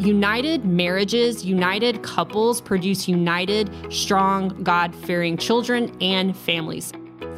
united marriages, united couples produce united, strong, God fearing children and families.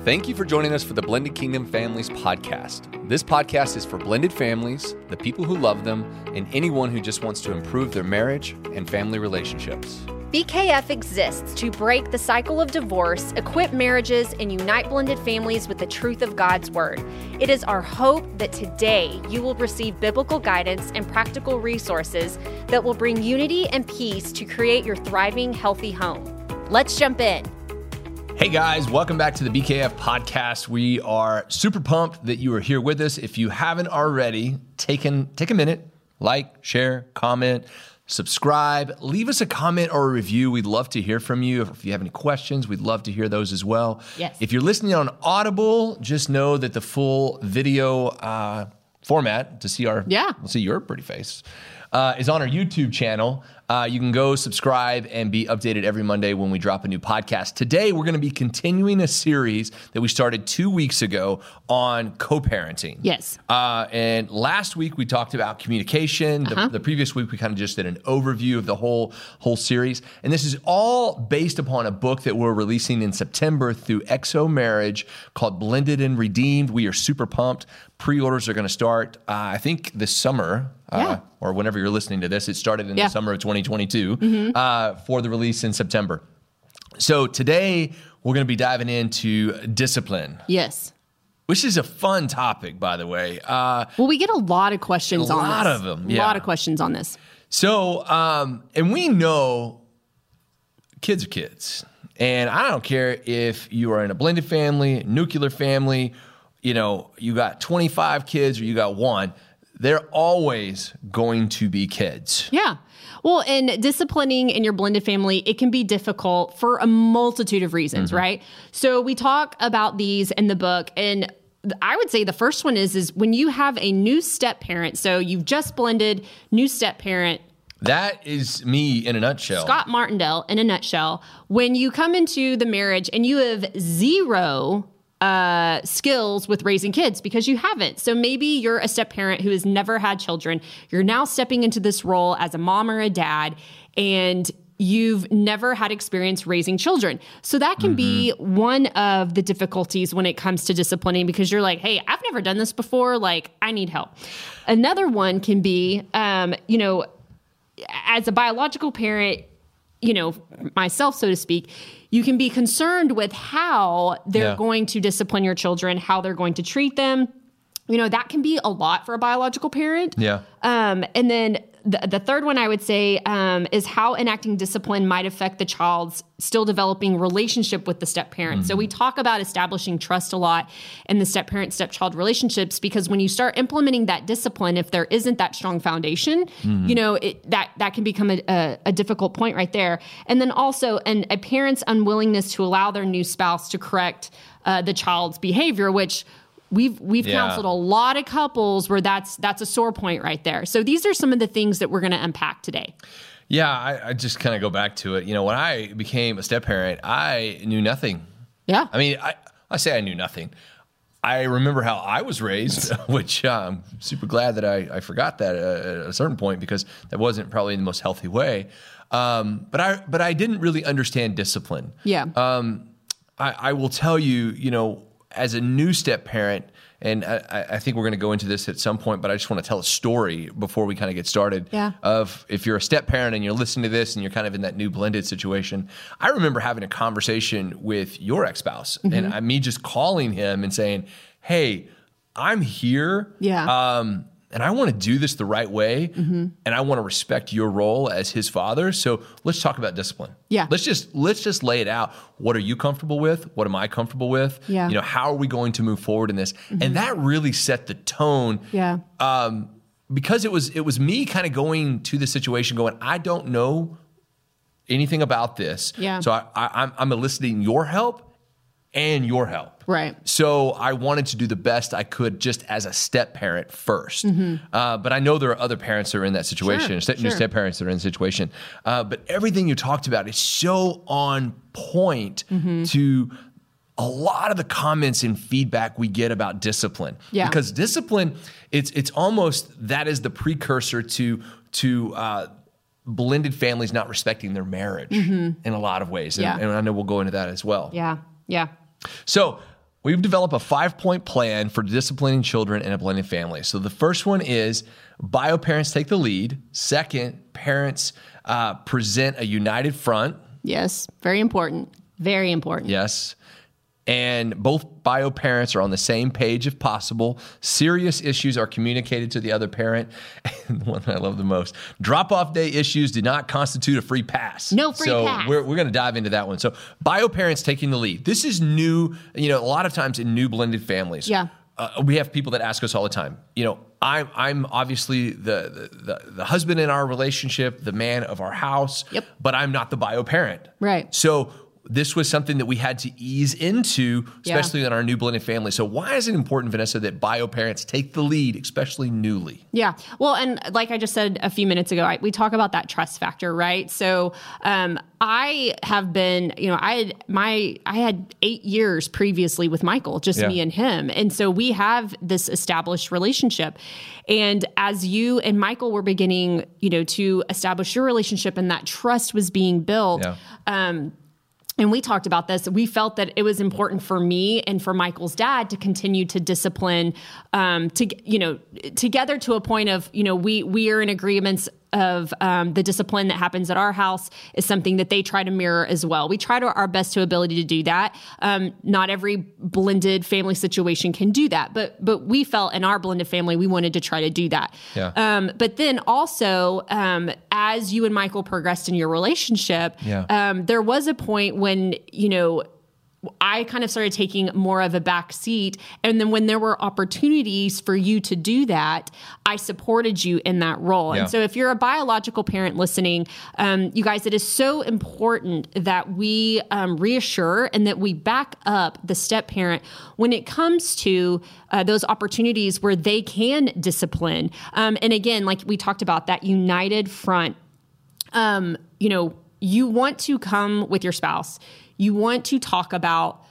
Thank you for joining us for the Blended Kingdom Families podcast. This podcast is for blended families, the people who love them, and anyone who just wants to improve their marriage and family relationships. BKF exists to break the cycle of divorce, equip marriages, and unite blended families with the truth of God's Word. It is our hope that today you will receive biblical guidance and practical resources that will bring unity and peace to create your thriving, healthy home. Let's jump in. Hey guys, welcome back to the BKF podcast. We are super pumped that you are here with us. If you haven't already, take, take a minute, like, share, comment subscribe, leave us a comment or a review. We'd love to hear from you. If you have any questions, we'd love to hear those as well. Yes. If you're listening on Audible, just know that the full video uh, format to see our yeah, we'll see your pretty face uh, is on our YouTube channel. Uh, you can go subscribe and be updated every Monday when we drop a new podcast. Today, we're going to be continuing a series that we started two weeks ago on co parenting. Yes. Uh, and last week, we talked about communication. Uh-huh. The, the, previous week, we kind of just did an overview of the whole, whole series. And this is all based upon a book that we're releasing in September through XO Marriage called Blended and Redeemed. We are super pumped. Pre orders are going to start, uh, I think, this summer. Uh, yeah. or whenever you're listening to this, it started in yeah. the summer of 2022 mm-hmm. uh, for the release in September. So today we're going to be diving into discipline. Yes. Which is a fun topic, by the way. Uh, well, we get a lot of questions on a lot of them. A lot of questions on this. So, um, and we know kids are kids. And I don't care if you are in a blended family, nuclear family, you know, you got 25 kids or you got one, they're always going to be kids. Yeah. Well, and disciplining in your blended family, it can be difficult for a multitude of reasons, Mm-hmm. right? So we talk about these in the book and I would say the first one is is when you have a new step parent. So you've just blended new step parent That is me in a nutshell. Scott Martindale in a nutshell. When you come into the marriage and you have zero uh, skills with raising kids because you haven't. So maybe you're a step parent who has never had children. You're now stepping into this role as a mom or a dad, and you've never had experience raising children. So that can be one of the difficulties when it comes to disciplining because you're like, hey, I've never done this before. Like, I need help. Another one can be, um, you know, as a biological parent, you know, myself, so to speak, you can be concerned with how they're Yeah. going to discipline your children, how they're going to treat them. You know, that can be a lot for a biological parent. Yeah. Um, and then the, the third one I would say um, is how enacting discipline might affect the child's still developing relationship with the step parent. So we talk about establishing trust a lot in the step parent stepchild relationships because when you start implementing that discipline, if there isn't that strong foundation, you know it, that that can become a, a, a difficult point right there. And then also an, a parent's unwillingness to allow their new spouse to correct uh, the child's behavior, which We've we've Yeah. counseled a lot of couples where that's that's a sore point right there. So these are some of the things that we're going to unpack today. Yeah, I, I just kind of go back to it. You know, when I became a step parent, I knew nothing. Yeah. I mean, I, I say I knew nothing. I remember how I was raised, which uh, I'm super glad that I, I forgot that uh, at a certain point because that wasn't probably the most healthy way. Um, but I but I didn't really understand discipline. yeah. Um, I, I will tell you, you know, as a new step parent, and I, I think we're going to go into this at some point, but I just want to tell a story before we kind of get started. Yeah. Of if you're a step parent and you're listening to this and you're kind of in that new blended situation, I remember having a conversation with your ex spouse and I, me just calling him and saying, "Hey, I'm here. Yeah. Um, and I want to do this the right way, Mm-hmm. and I want to respect your role as his father. So let's talk about discipline. Yeah. Let's just let's just lay it out. What are you comfortable with? What am I comfortable with? Yeah. Mm-hmm. You know, how are we going to move forward in this? And that really set the tone. Yeah. Um, because it was it was me kind of going to the situation, going, I don't know anything about this. Yeah. So I, I, I'm I'm eliciting your help and your help. Right. So I wanted to do the best I could just as a step parent 1st Uh, but I know there are other parents that are in that situation, Mm-hmm. Sure, step, new sure. step parents that are in the situation. Uh, but everything you talked about is so on point Mm-hmm. to a lot of the comments and feedback we get about discipline. Yeah. Because discipline, it's it's almost that is the precursor to to uh, blended families not respecting their marriage in a lot of ways. And, Mm-hmm. Yeah. and I know we'll go into that as well. Yeah. Yeah. So we've developed a five point plan for disciplining children in a blended family. So the first one is bio parents take the lead. Second, parents uh, present a united front. Yes. Very important. Very important. Yes. And both bio parents are on the same page if possible. Serious issues are communicated to the other parent. And the one that I love the most drop off day issues do not constitute a free pass. No free so pass. We're, we're going to dive into that one. So, bio parents taking the lead. This is new, you know, a lot of times in new blended families. Yeah. Uh, we have people that ask us all the time, you know, I'm, I'm obviously the, the, the, the husband in our relationship, the man of our house, Yep. but I'm not the bio parent. Right. So this was something that we had to ease into, Yeah. especially in our new blended family. So why is it important, Vanessa, that bio parents take the lead, especially newly? Yeah. Well, and like I just said a few minutes ago, I, we talk about that trust factor, right? So, um, I have been, you know, I had my, I had eight years previously with Michael, just Yeah. me and him. And so we have this established relationship. And as you and Michael were beginning, you know, to establish your relationship and that trust was being built, Yeah. And we talked about this. We felt that it was important for me and for michael's dad to continue to discipline um, to you know together to a point of you know we we are in agreements of um, the discipline that happens at our house is something that they try to mirror as well we try to our best to ability to do that um, not every blended family situation can do that but but we felt in our blended family we wanted to try to do that Yeah. um, but then also um, as you and michael progressed in your relationship Yeah. um, there was a point when you know I kind of started taking more of a back seat. And then when there were opportunities for you to do that, I supported you in that role. Yeah. And so if you're a biological parent listening, um, you guys, it is so important that we um, reassure and that we back up the step parent when it comes to uh, those opportunities where they can discipline. Um, and again, like we talked about, that united front um, you know, you want to come with your spouse. You want to talk about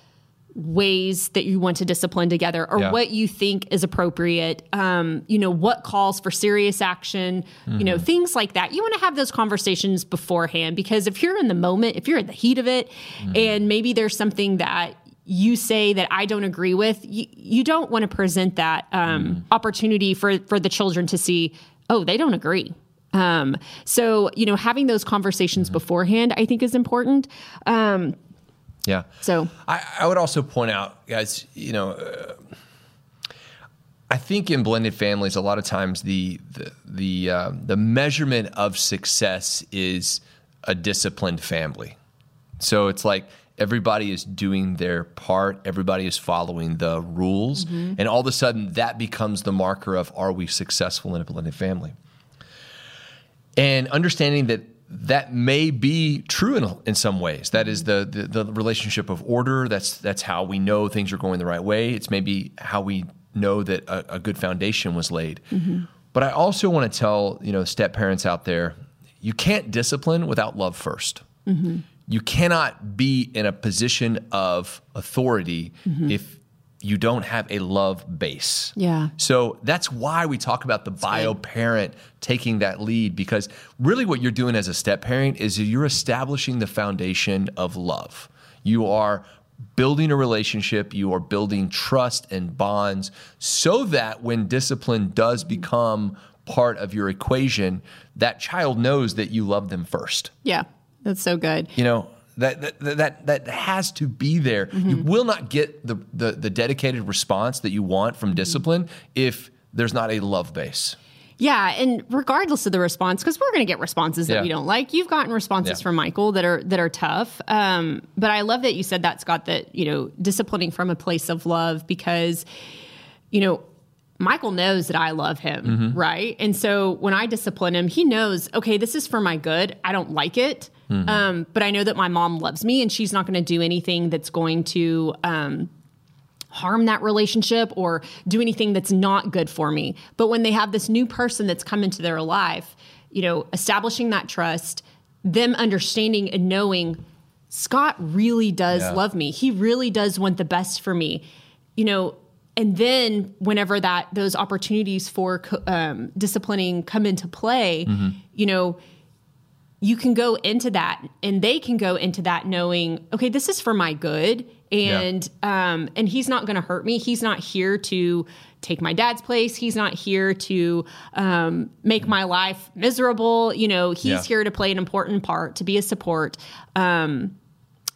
ways that you want to discipline together or Yeah. what you think is appropriate um, you know what calls for serious action you know things like that you want to have those conversations beforehand because if you're in the moment if you're in the heat of it and maybe there's something that you say that I don't agree with, you, you don't want to present that um, opportunity for for the children to see. Oh, they don't agree. Um, so you know, having those conversations beforehand, I think, is important. Um, Yeah. so I, I would also point out, guys, you know, uh, I think in blended families, a lot of times the the the, uh, the measurement of success is a disciplined family. So it's like everybody is doing their part, everybody is following the rules, and all of a sudden that becomes the marker of are we successful in a blended family? And understanding that that may be true in, in some ways. That is the, the the relationship of order. That's that's how we know things are going the right way. It's maybe how we know that a, a good foundation was laid. Mm-hmm. But I also want to tell you know step parents out there, you can't discipline without love 1st mm-hmm. You cannot be in a position of authority mm-hmm. if you don't have a love base. Yeah. So that's why we talk about the bio parent taking that lead because really what you're doing as a step parent is you're establishing the foundation of love. You are building a relationship, you are building trust and bonds so that when discipline does become part of your equation, that child knows that you love them first. yeah, that's so good. You know, that that that, that has to be there. You will not get the, the the dedicated response that you want from discipline if there's not a love base. Yeah, and regardless of the response, because we're going to get responses that Yeah. we don't like. You've gotten responses Yeah. from Michael that are that are tough. Um, but I love that you said that, Scott. That you know, disciplining from a place of love, because you know, Michael knows that I love him, Mm-hmm. right? And so when I discipline him, he knows, okay, this is for my good. I don't like it, Mm-hmm. um, but I know that my mom loves me, and she's not going to do anything that's going to. Um, harm that relationship or do anything that's not good for me. But when they have this new person that's come into their life, you know, establishing that trust, them understanding and knowing Scott really does Yeah. love me. He really does want the best for me. You know, and then whenever that those opportunities for um, disciplining come into play, Mm-hmm. you know, you can go into that and they can go into that knowing okay this is for my good and um and he's not going to hurt me he's not here to take my dad's place he's not here to um make my life miserable you know he's Yeah. here to play an important part to be a support um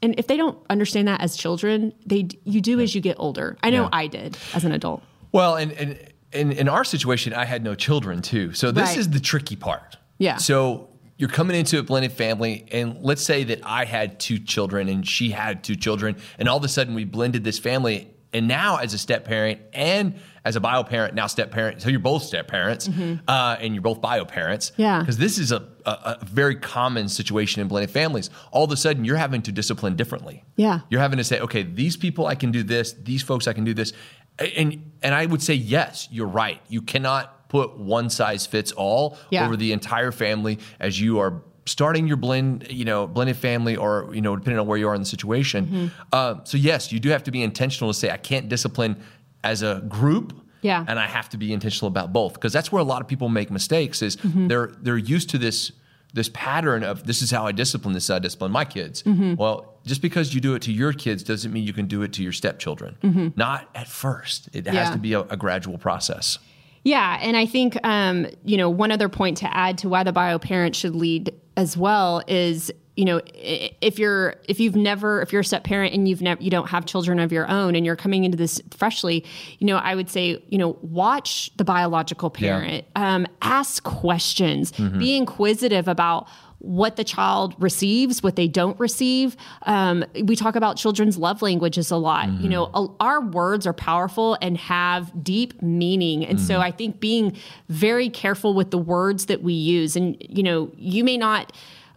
and if they don't understand that as children they you do as you get older i know Yeah. i did as an adult Well, and and in, in our situation, I had no children too. So this Right. is the tricky part. Yeah. So you're coming into a blended family, and let's say that I had two children and she had two children, and all of a sudden we blended this family. And now, as a step parent and as a bio parent, now step parent, so you're both step parents, uh, and you're both bio parents. Mm-hmm. Yeah. Because this is a, a, a very common situation in blended families. All of a sudden, you're having to discipline differently. Yeah. You're having to say, okay, these people I can do this, these folks I can do this. And and I would say yes, you're right. You cannot put one size fits all Yeah. over the entire family as you are starting your blend, you know, blended family or, you know, depending on where you are in the situation. Mm-hmm. Uh, so yes, you do have to be intentional to say I can't discipline as a group. Yeah. And I have to be intentional about both because that's where a lot of people make mistakes is Mm-hmm. they're they're used to this this pattern of this is how I discipline this is how I discipline my kids. Mm-hmm. Well, just because you do it to your kids doesn't mean you can do it to your stepchildren. Not at first. It has Mm-hmm. To be a, a gradual process. Yeah, and I think um, you know one other point to add to why the bio parent should lead as well is you know if you're if you've never if you're a step parent and you've never you don't have children of your own and you're coming into this freshly, you know I would say you know watch the biological parent, um, ask questions, be inquisitive about what the child receives, what they don't receive. Um, we talk about children's love languages a lot. You know, a- our words are powerful and have deep meaning. And so I think being very careful with the words that we use, and, you know, you may not.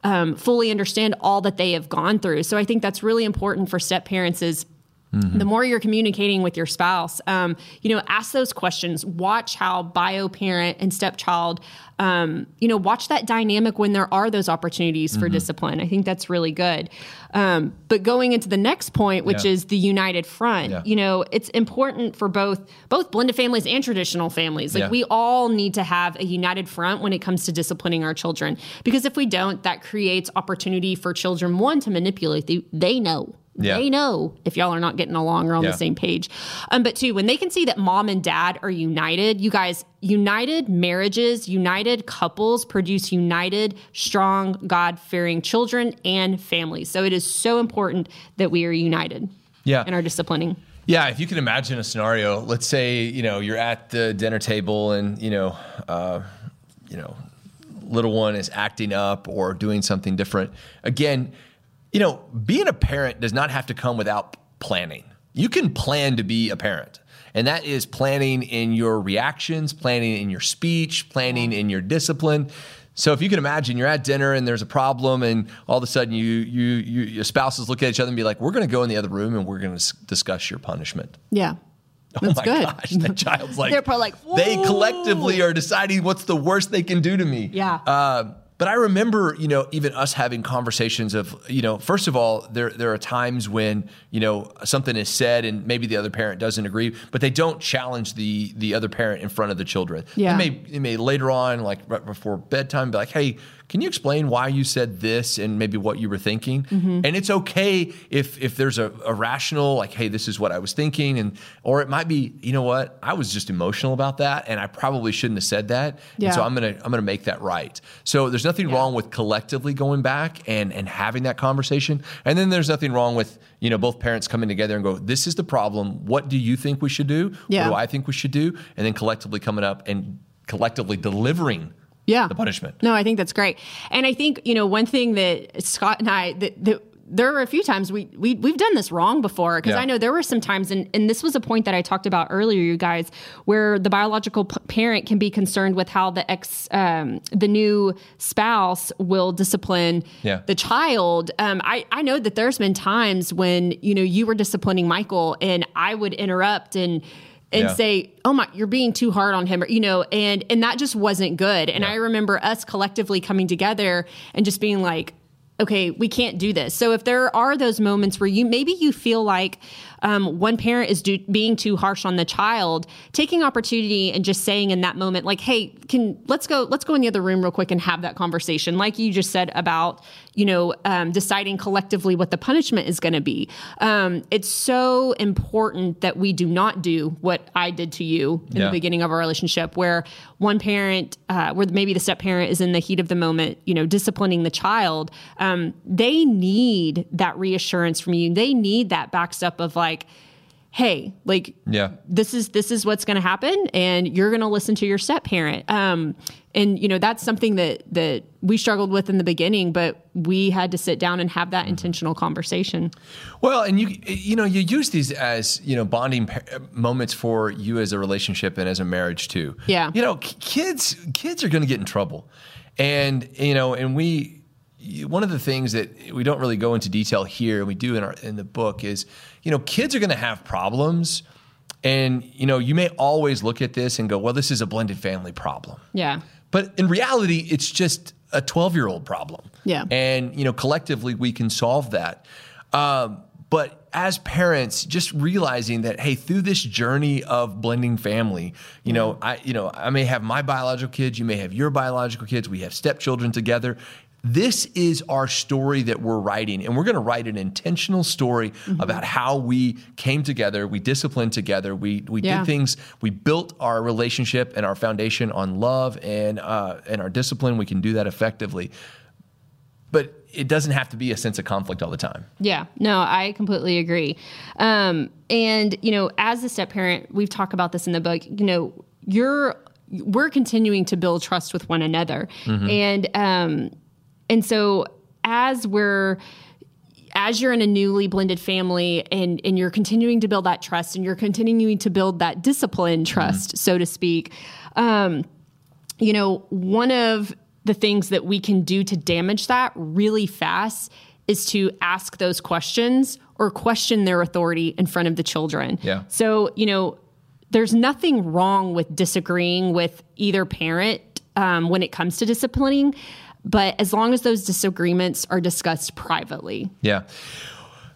Um, fully understand all that they have gone through. So I think that's really important for step parents is the more you're communicating with your spouse, um, you know, ask those questions. Watch how bio parent and stepchild, um, you know, watch that dynamic when there are those opportunities for discipline. I think that's really good. Um, but going into the next point, which Yeah. is the united front, Yeah. you know, it's important for both both blended families and traditional families. Like Yeah. we all need to have a united front when it comes to disciplining our children, because if we don't, that creates opportunity for children one to manipulate. They, they know. Yeah. They know if y'all are not getting along or on Yeah. the same page. Um, but two, when they can see that mom and dad are united, you guys, united marriages, united couples produce united, strong, God fearing children and families. So it is so important that we are united Yeah. in our disciplining. Yeah, if you can imagine a scenario, let's say you know you're at the dinner table and you know, uh, you know, little one is acting up or doing something different. Again, you know, being a parent does not have to come without planning. You can plan to be a parent, and that is planning in your reactions, planning in your speech, planning in your discipline. So if you can imagine, you're at dinner and there's a problem, and all of a sudden you you, you your spouses look at each other and be like, "We're going to go in the other room and we're going to discuss your punishment." Yeah. That's oh my good. gosh, that child's like They're probably like, they collectively are deciding what's the worst they can do to me. Yeah. Uh, but I remember, you know, even us having conversations of, you know, first of all, there there are times when you know something is said and maybe the other parent doesn't agree, but they don't challenge the the other parent in front of the children. Yeah. They may they may later on, like right before bedtime, be like, hey. Can you explain why you said this and maybe what you were thinking? Mm-hmm. And it's okay if if there's a, a rational like, hey, this is what I was thinking, and or it might be, you know what, I was just emotional about that, and I probably shouldn't have said that, Yeah. and so I'm gonna I'm gonna make that right. So there's nothing wrong with collectively going back and and having that conversation, and then there's nothing wrong with you know both parents coming together and go, this is the problem. What do you think we should do? Yeah. What do I think we should do? And then collectively coming up and collectively delivering yeah. the punishment. No, I think that's great. And I think, you know, one thing that Scott and I, that, that there were a few times we, we, we've done this wrong before because Yeah. I know there were some times, and, and this was a point that I talked about earlier, you guys, where the biological p- parent can be concerned with how the ex, um, the new spouse will discipline Yeah. the child. Um, I, I know that there's been times when, you know, you were disciplining Michael and I would interrupt and, and Yeah. say, "Oh my, you're being too hard on him," or, you know, and and that just wasn't good. And Yeah. I remember us collectively coming together and just being like, okay, we can't do this. So if there are those moments where you maybe you feel like um, one parent is do, being too harsh on the child, taking opportunity and just saying in that moment, like, hey, can let's go let's go in the other room real quick and have that conversation, like you just said about you know um, deciding collectively what the punishment is going to be. Um, it's so important that we do not do what I did to you in Yeah. the beginning of our relationship, where one parent, uh, where maybe the step parent is in the heat of the moment, you know, disciplining the child. Um, they need that reassurance from you. They need that backstep of like, hey, like, Yeah. this is this is what's going to happen, and you're going to listen to your step parent. Um, and you know that's something that that we struggled with in the beginning, but we had to sit down and have that intentional conversation. Well, and you you know you use these as you know bonding moments for you as a relationship and as a marriage too. Yeah. You know, k- kids kids are going to get in trouble, and you know, and we one of the things that we don't really go into detail here, and we do in our in the book is you know kids are going to have problems. And you know, you may always look at this and go, "Well, this is a blended family problem." Yeah. But in reality, it's just a 12 year old problem. Yeah. And, you know, collectively we can solve that. Um, but as parents, just realizing that, hey, through this journey of blending family, you know, I, you know, I may have my biological kids, you may have your biological kids, we have stepchildren together. This is our story that we're writing, and we're going to write an intentional story Mm-hmm. about how we came together, we disciplined together, we we Yeah. did things, we built our relationship and our foundation on love and uh, and our discipline. We can do that effectively, but it doesn't have to be a sense of conflict all the time. Yeah, no, I completely agree. Um, and you know, as a step parent, we've talked about this in the book. You know, you're we're continuing to build trust with one another, and um, and so as we're as you're in a newly blended family and and you're continuing to build that trust and you're continuing to build that discipline trust, so to speak. Um, you know, one of the things that we can do to damage that really fast is to ask those questions or question their authority in front of the children. Yeah. So, you know, there's nothing wrong with disagreeing with either parent um, when it comes to disciplining, but as long as those disagreements are discussed privately. Yeah.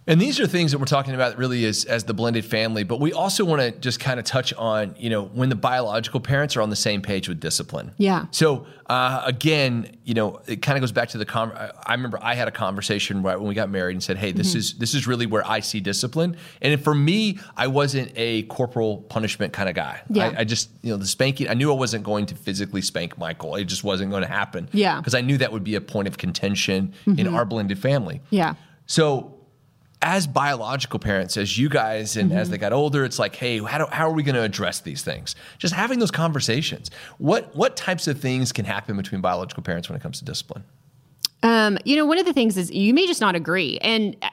And these are things that we're talking about really as, as the blended family, but we also want to just kind of touch on, you know, when the biological parents are on the same page with discipline. Yeah. So uh, again, you know, it kind of goes back to the con- I remember I had a conversation right when we got married and said, "Hey, this is this is really where I see discipline." And for me, I wasn't a corporal punishment kind of guy. Yeah. I, I just, you know, the spanking. I knew I wasn't going to physically spank Michael. It just wasn't going to happen. Yeah. Because I knew that would be a point of contention in our blended family. Yeah. So, as biological parents, as you guys and as they got older, it's like, hey, how, do, how are we going to address these things? Just having those conversations. What what types of things can happen between biological parents when it comes to discipline? Um, you know, one of the things is you may just not agree, and uh,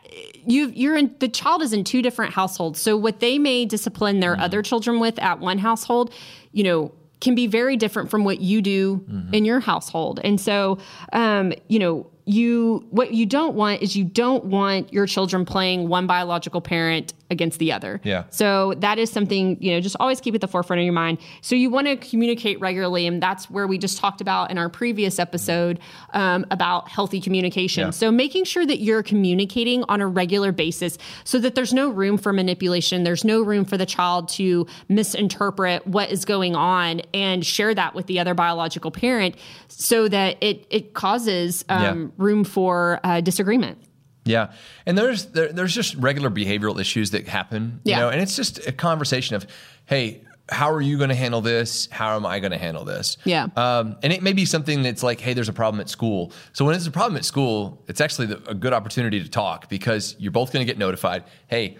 you you're in the child is in two different households. So what they may discipline their other children with at one household, you know, can be very different from what you do in your household. And so, um, you know, you what you don't want is you don't want your children playing one biological parent against the other. Yeah. So that is something, you know, just always keep at the forefront of your mind. So you want to communicate regularly. And that's where we just talked about in our previous episode um, about healthy communication. Yeah. So making sure that you're communicating on a regular basis so that there's no room for manipulation. There's no room for the child to misinterpret what is going on and share that with the other biological parent so that it, it causes um, Yeah. room for uh, disagreement. Yeah, and there's there, there's just regular behavioral issues that happen, you Yeah. know, and it's just a conversation of, hey, how are you going to handle this? How am I going to handle this? Yeah. um, and it may be something that's like, hey, there's a problem at school. So when there's a problem at school, it's actually the, a good opportunity to talk because you're both going to get notified. Hey,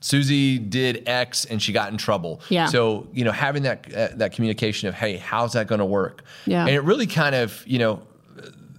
Susie did X and she got in trouble. Yeah. So you know, having that uh, that communication of, hey, how's that going to work? Yeah. And it really kind of, you know,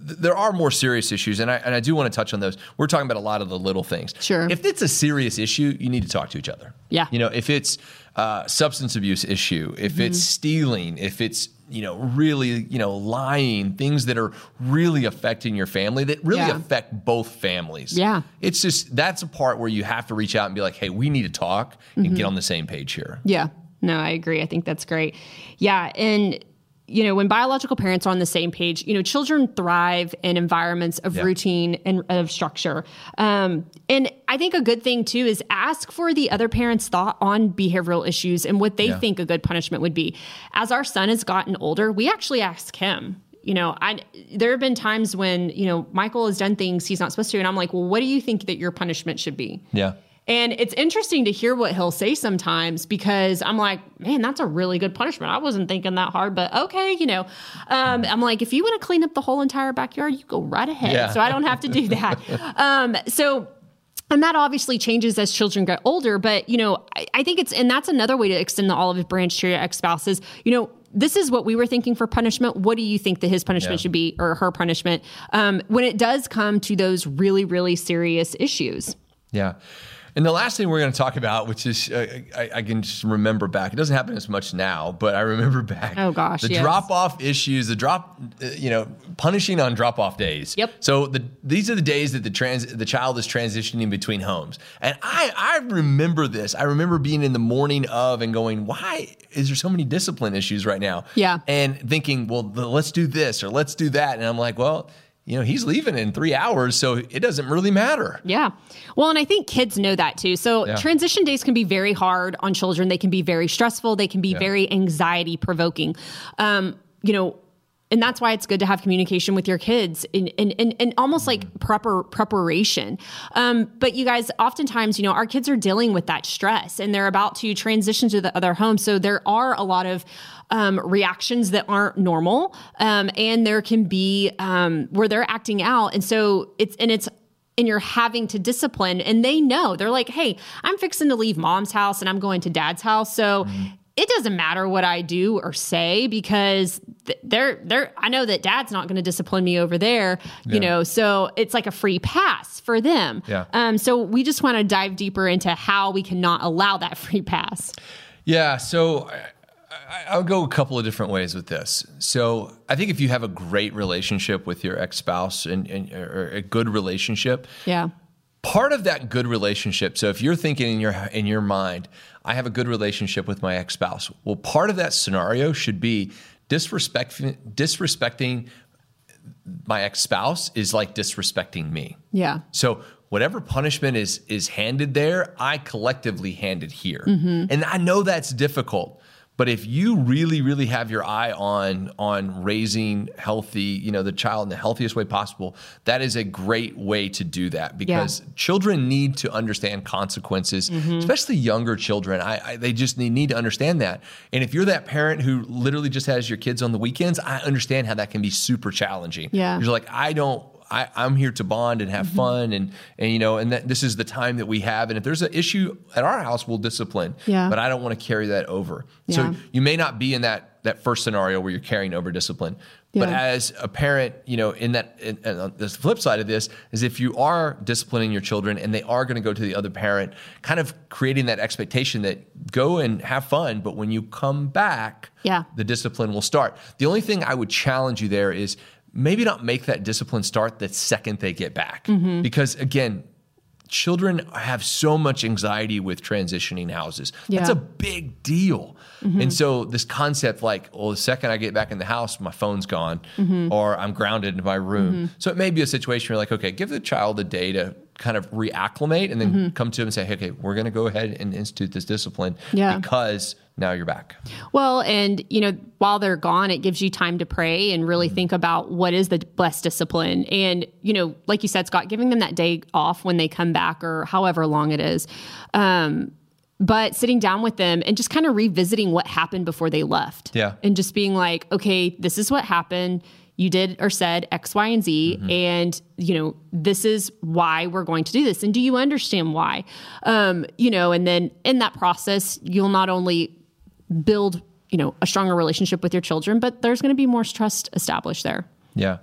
there are more serious issues, and I and I do want to touch on those. We're talking about a lot of the little things. Sure. If it's a serious issue, you need to talk to each other. Yeah. You know, if it's uh, substance abuse issue, if it's Mm-hmm. stealing, if it's you know really you know lying, things that are really affecting your family that really Yeah. affect both families. Yeah. It's just that's a part where you have to reach out and be like, hey, we need to talk and Mm-hmm. get on the same page here. Yeah. No, I agree. I think that's great. Yeah, and you know, when biological parents are on the same page, you know, children thrive in environments of Yeah. routine and of structure. Um, and I think a good thing too is ask for the other parent's thought on behavioral issues and what they Yeah. think a good punishment would be. As our son has gotten older, we actually ask him. You know, I there have been times when you know Michael has done things he's not supposed to, and I'm like, well, what do you think that your punishment should be? Yeah. And it's interesting to hear what he'll say sometimes because I'm like, man, that's a really good punishment. I wasn't thinking that hard, but okay, you know. Um, I'm like, if you want to clean up the whole entire backyard, you go right ahead. Yeah. So I don't have to do that. um, so and that obviously changes as children get older but you know I, I think it's and that's another way to extend the olive branch to your ex-spouses you know this is what we were thinking for punishment what do you think that his punishment Yeah. should be or her punishment um, when it does come to those really really serious issues Yeah. And the last thing we're going to talk about, which is uh, I, I can just remember back. It doesn't happen as much now, but I remember back. Oh, gosh, the yes. drop off issues, the drop, uh, you know, punishing on drop off days. Yep. So the these are the days that the trans the child is transitioning between homes, and I I remember this. I remember being in the morning of and going, why is there so many discipline issues right now? Yeah. And thinking, well, the, let's do this or let's do that, and I'm like, well. You know, he's leaving in three hours, so it doesn't really matter. Yeah. Well, and I think kids know that too. So Yeah. transition days can be very hard on children. They can be very stressful. They can be very anxiety provoking. Um, you know, and that's why it's good to have communication with your kids and and, and, and almost like proper preparation. Um, but you guys, oftentimes, you know, our kids are dealing with that stress and they're about to transition to the other home. So there are a lot of um, reactions that aren't normal, um, and there can be um, where they're acting out, and so it's and it's and you're having to discipline and they know. They're like hey i'm fixing to leave mom's house and i'm going to dad's house. So it doesn't matter what i do or say because they're they're i know that dad's not going to discipline me over there you know? So it's like a free pass for them. Yeah. um so we just want to dive deeper into how we cannot allow that free pass. Yeah, so I'll go a couple of different ways with this. So I think if you have a great relationship with your ex spouse and, and or a good relationship, yeah part of that good relationship. So if you're thinking in your in your mind, I have a good relationship with my ex spouse. Well, part of that scenario should be disrespecting disrespecting my ex spouse is like disrespecting me. yeah So whatever punishment is is handed there, I collectively hand it here. Mm-hmm. And I know that's difficult. But if you really, really have your eye on on raising healthy, you know, the child in the healthiest way possible, that is a great way to do that because children need to understand consequences, mm-hmm. especially younger children. I, I they just need, need to understand that. And if you're that parent who literally just has your kids on the weekends, I understand how that can be super challenging. Yeah. You're like, I don't I, I'm here to bond and have mm-hmm. fun, and and you know, and that this is the time that we have. And if there's an issue at our house, we'll discipline. Yeah. But I don't want to carry that over. Yeah. So you may not be in that that first scenario where you're carrying over discipline. But as a parent, you know, in that, in, on the flip side of this is if you are disciplining your children and they are going to go to the other parent, kind of creating that expectation that go and have fun, but when you come back, Yeah. the discipline will start. The only thing I would challenge you there is maybe not make that discipline start the second they get back. Mm-hmm. Because again, children have so much anxiety with transitioning houses. That's Yeah. Mm-hmm. a big deal. And so this concept like, well, the second I get back in the house, my phone's gone Mm-hmm. or I'm grounded in my room. So it may be a situation where you're like, okay, give the child a day to kind of reacclimate and then Mm-hmm. come to them and say, hey, okay, we're going to go ahead and institute this discipline Yeah. because now you're back. Well, and you know, while they're gone, it gives you time to pray and really think about what is the best discipline. And you know, like you said, Scott, giving them that day off when they come back or however long it is. Um, but sitting down with them and just kind of revisiting what happened before they left. Yeah. And just being like, okay, this is what happened. You did or said X, Y, and Z. And, you know, this is why we're going to do this. And do you understand why? Um, you know, and then in that process, you'll not only build you know a stronger relationship with your children but there's going to be more trust established there Yeah.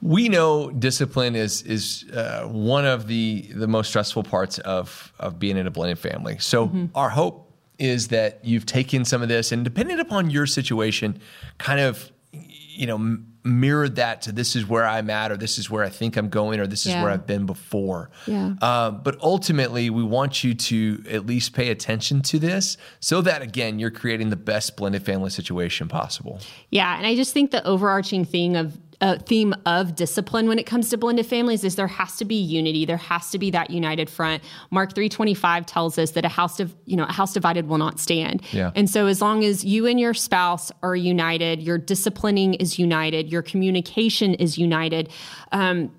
We know discipline is is uh, one of the the most stressful parts of of being in a blended family. So our hope is that you've taken some of this and depending upon your situation, kind of you know mirrored that to this is where I'm at, or this is where I think I'm going, or this is Yeah. where I've been before. Yeah. Uh, but ultimately, we want you to at least pay attention to this so that, again, you're creating the best blended family situation possible. Yeah, and I just think the overarching thing of uh, theme of discipline when it comes to blended families is there has to be unity. There has to be that united front. Mark three twenty five tells us that a house of you know a house divided will not stand. Yeah. And so as long as you and your spouse are united, your disciplining is united, your communication is united. Um,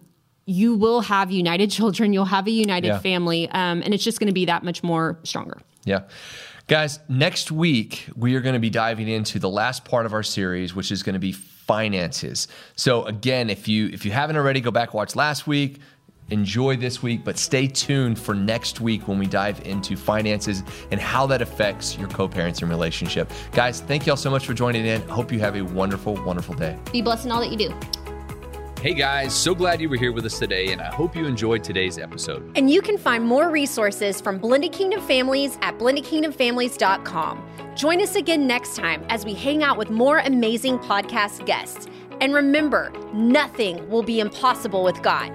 you will have united children. You'll have a united Yeah. family, um, and it's just going to be that much more stronger. Yeah. Guys, next week we are going to be diving into the last part of our series, which is going to be finances. So again, if you if you haven't already, go back watch last week. Enjoy this week, but stay tuned for next week when we dive into finances and how that affects your co-parenting relationship. Guys, thank you all so much for joining in. Hope you have a wonderful, wonderful day. Be blessed in all that you do. Hey guys, so glad you were here with us today, and I hope you enjoyed today's episode. And you can find more resources from Blended Kingdom Families at blendedkingdomfamilies.com. Join us again next time as we hang out with more amazing podcast guests. And remember, nothing will be impossible with God.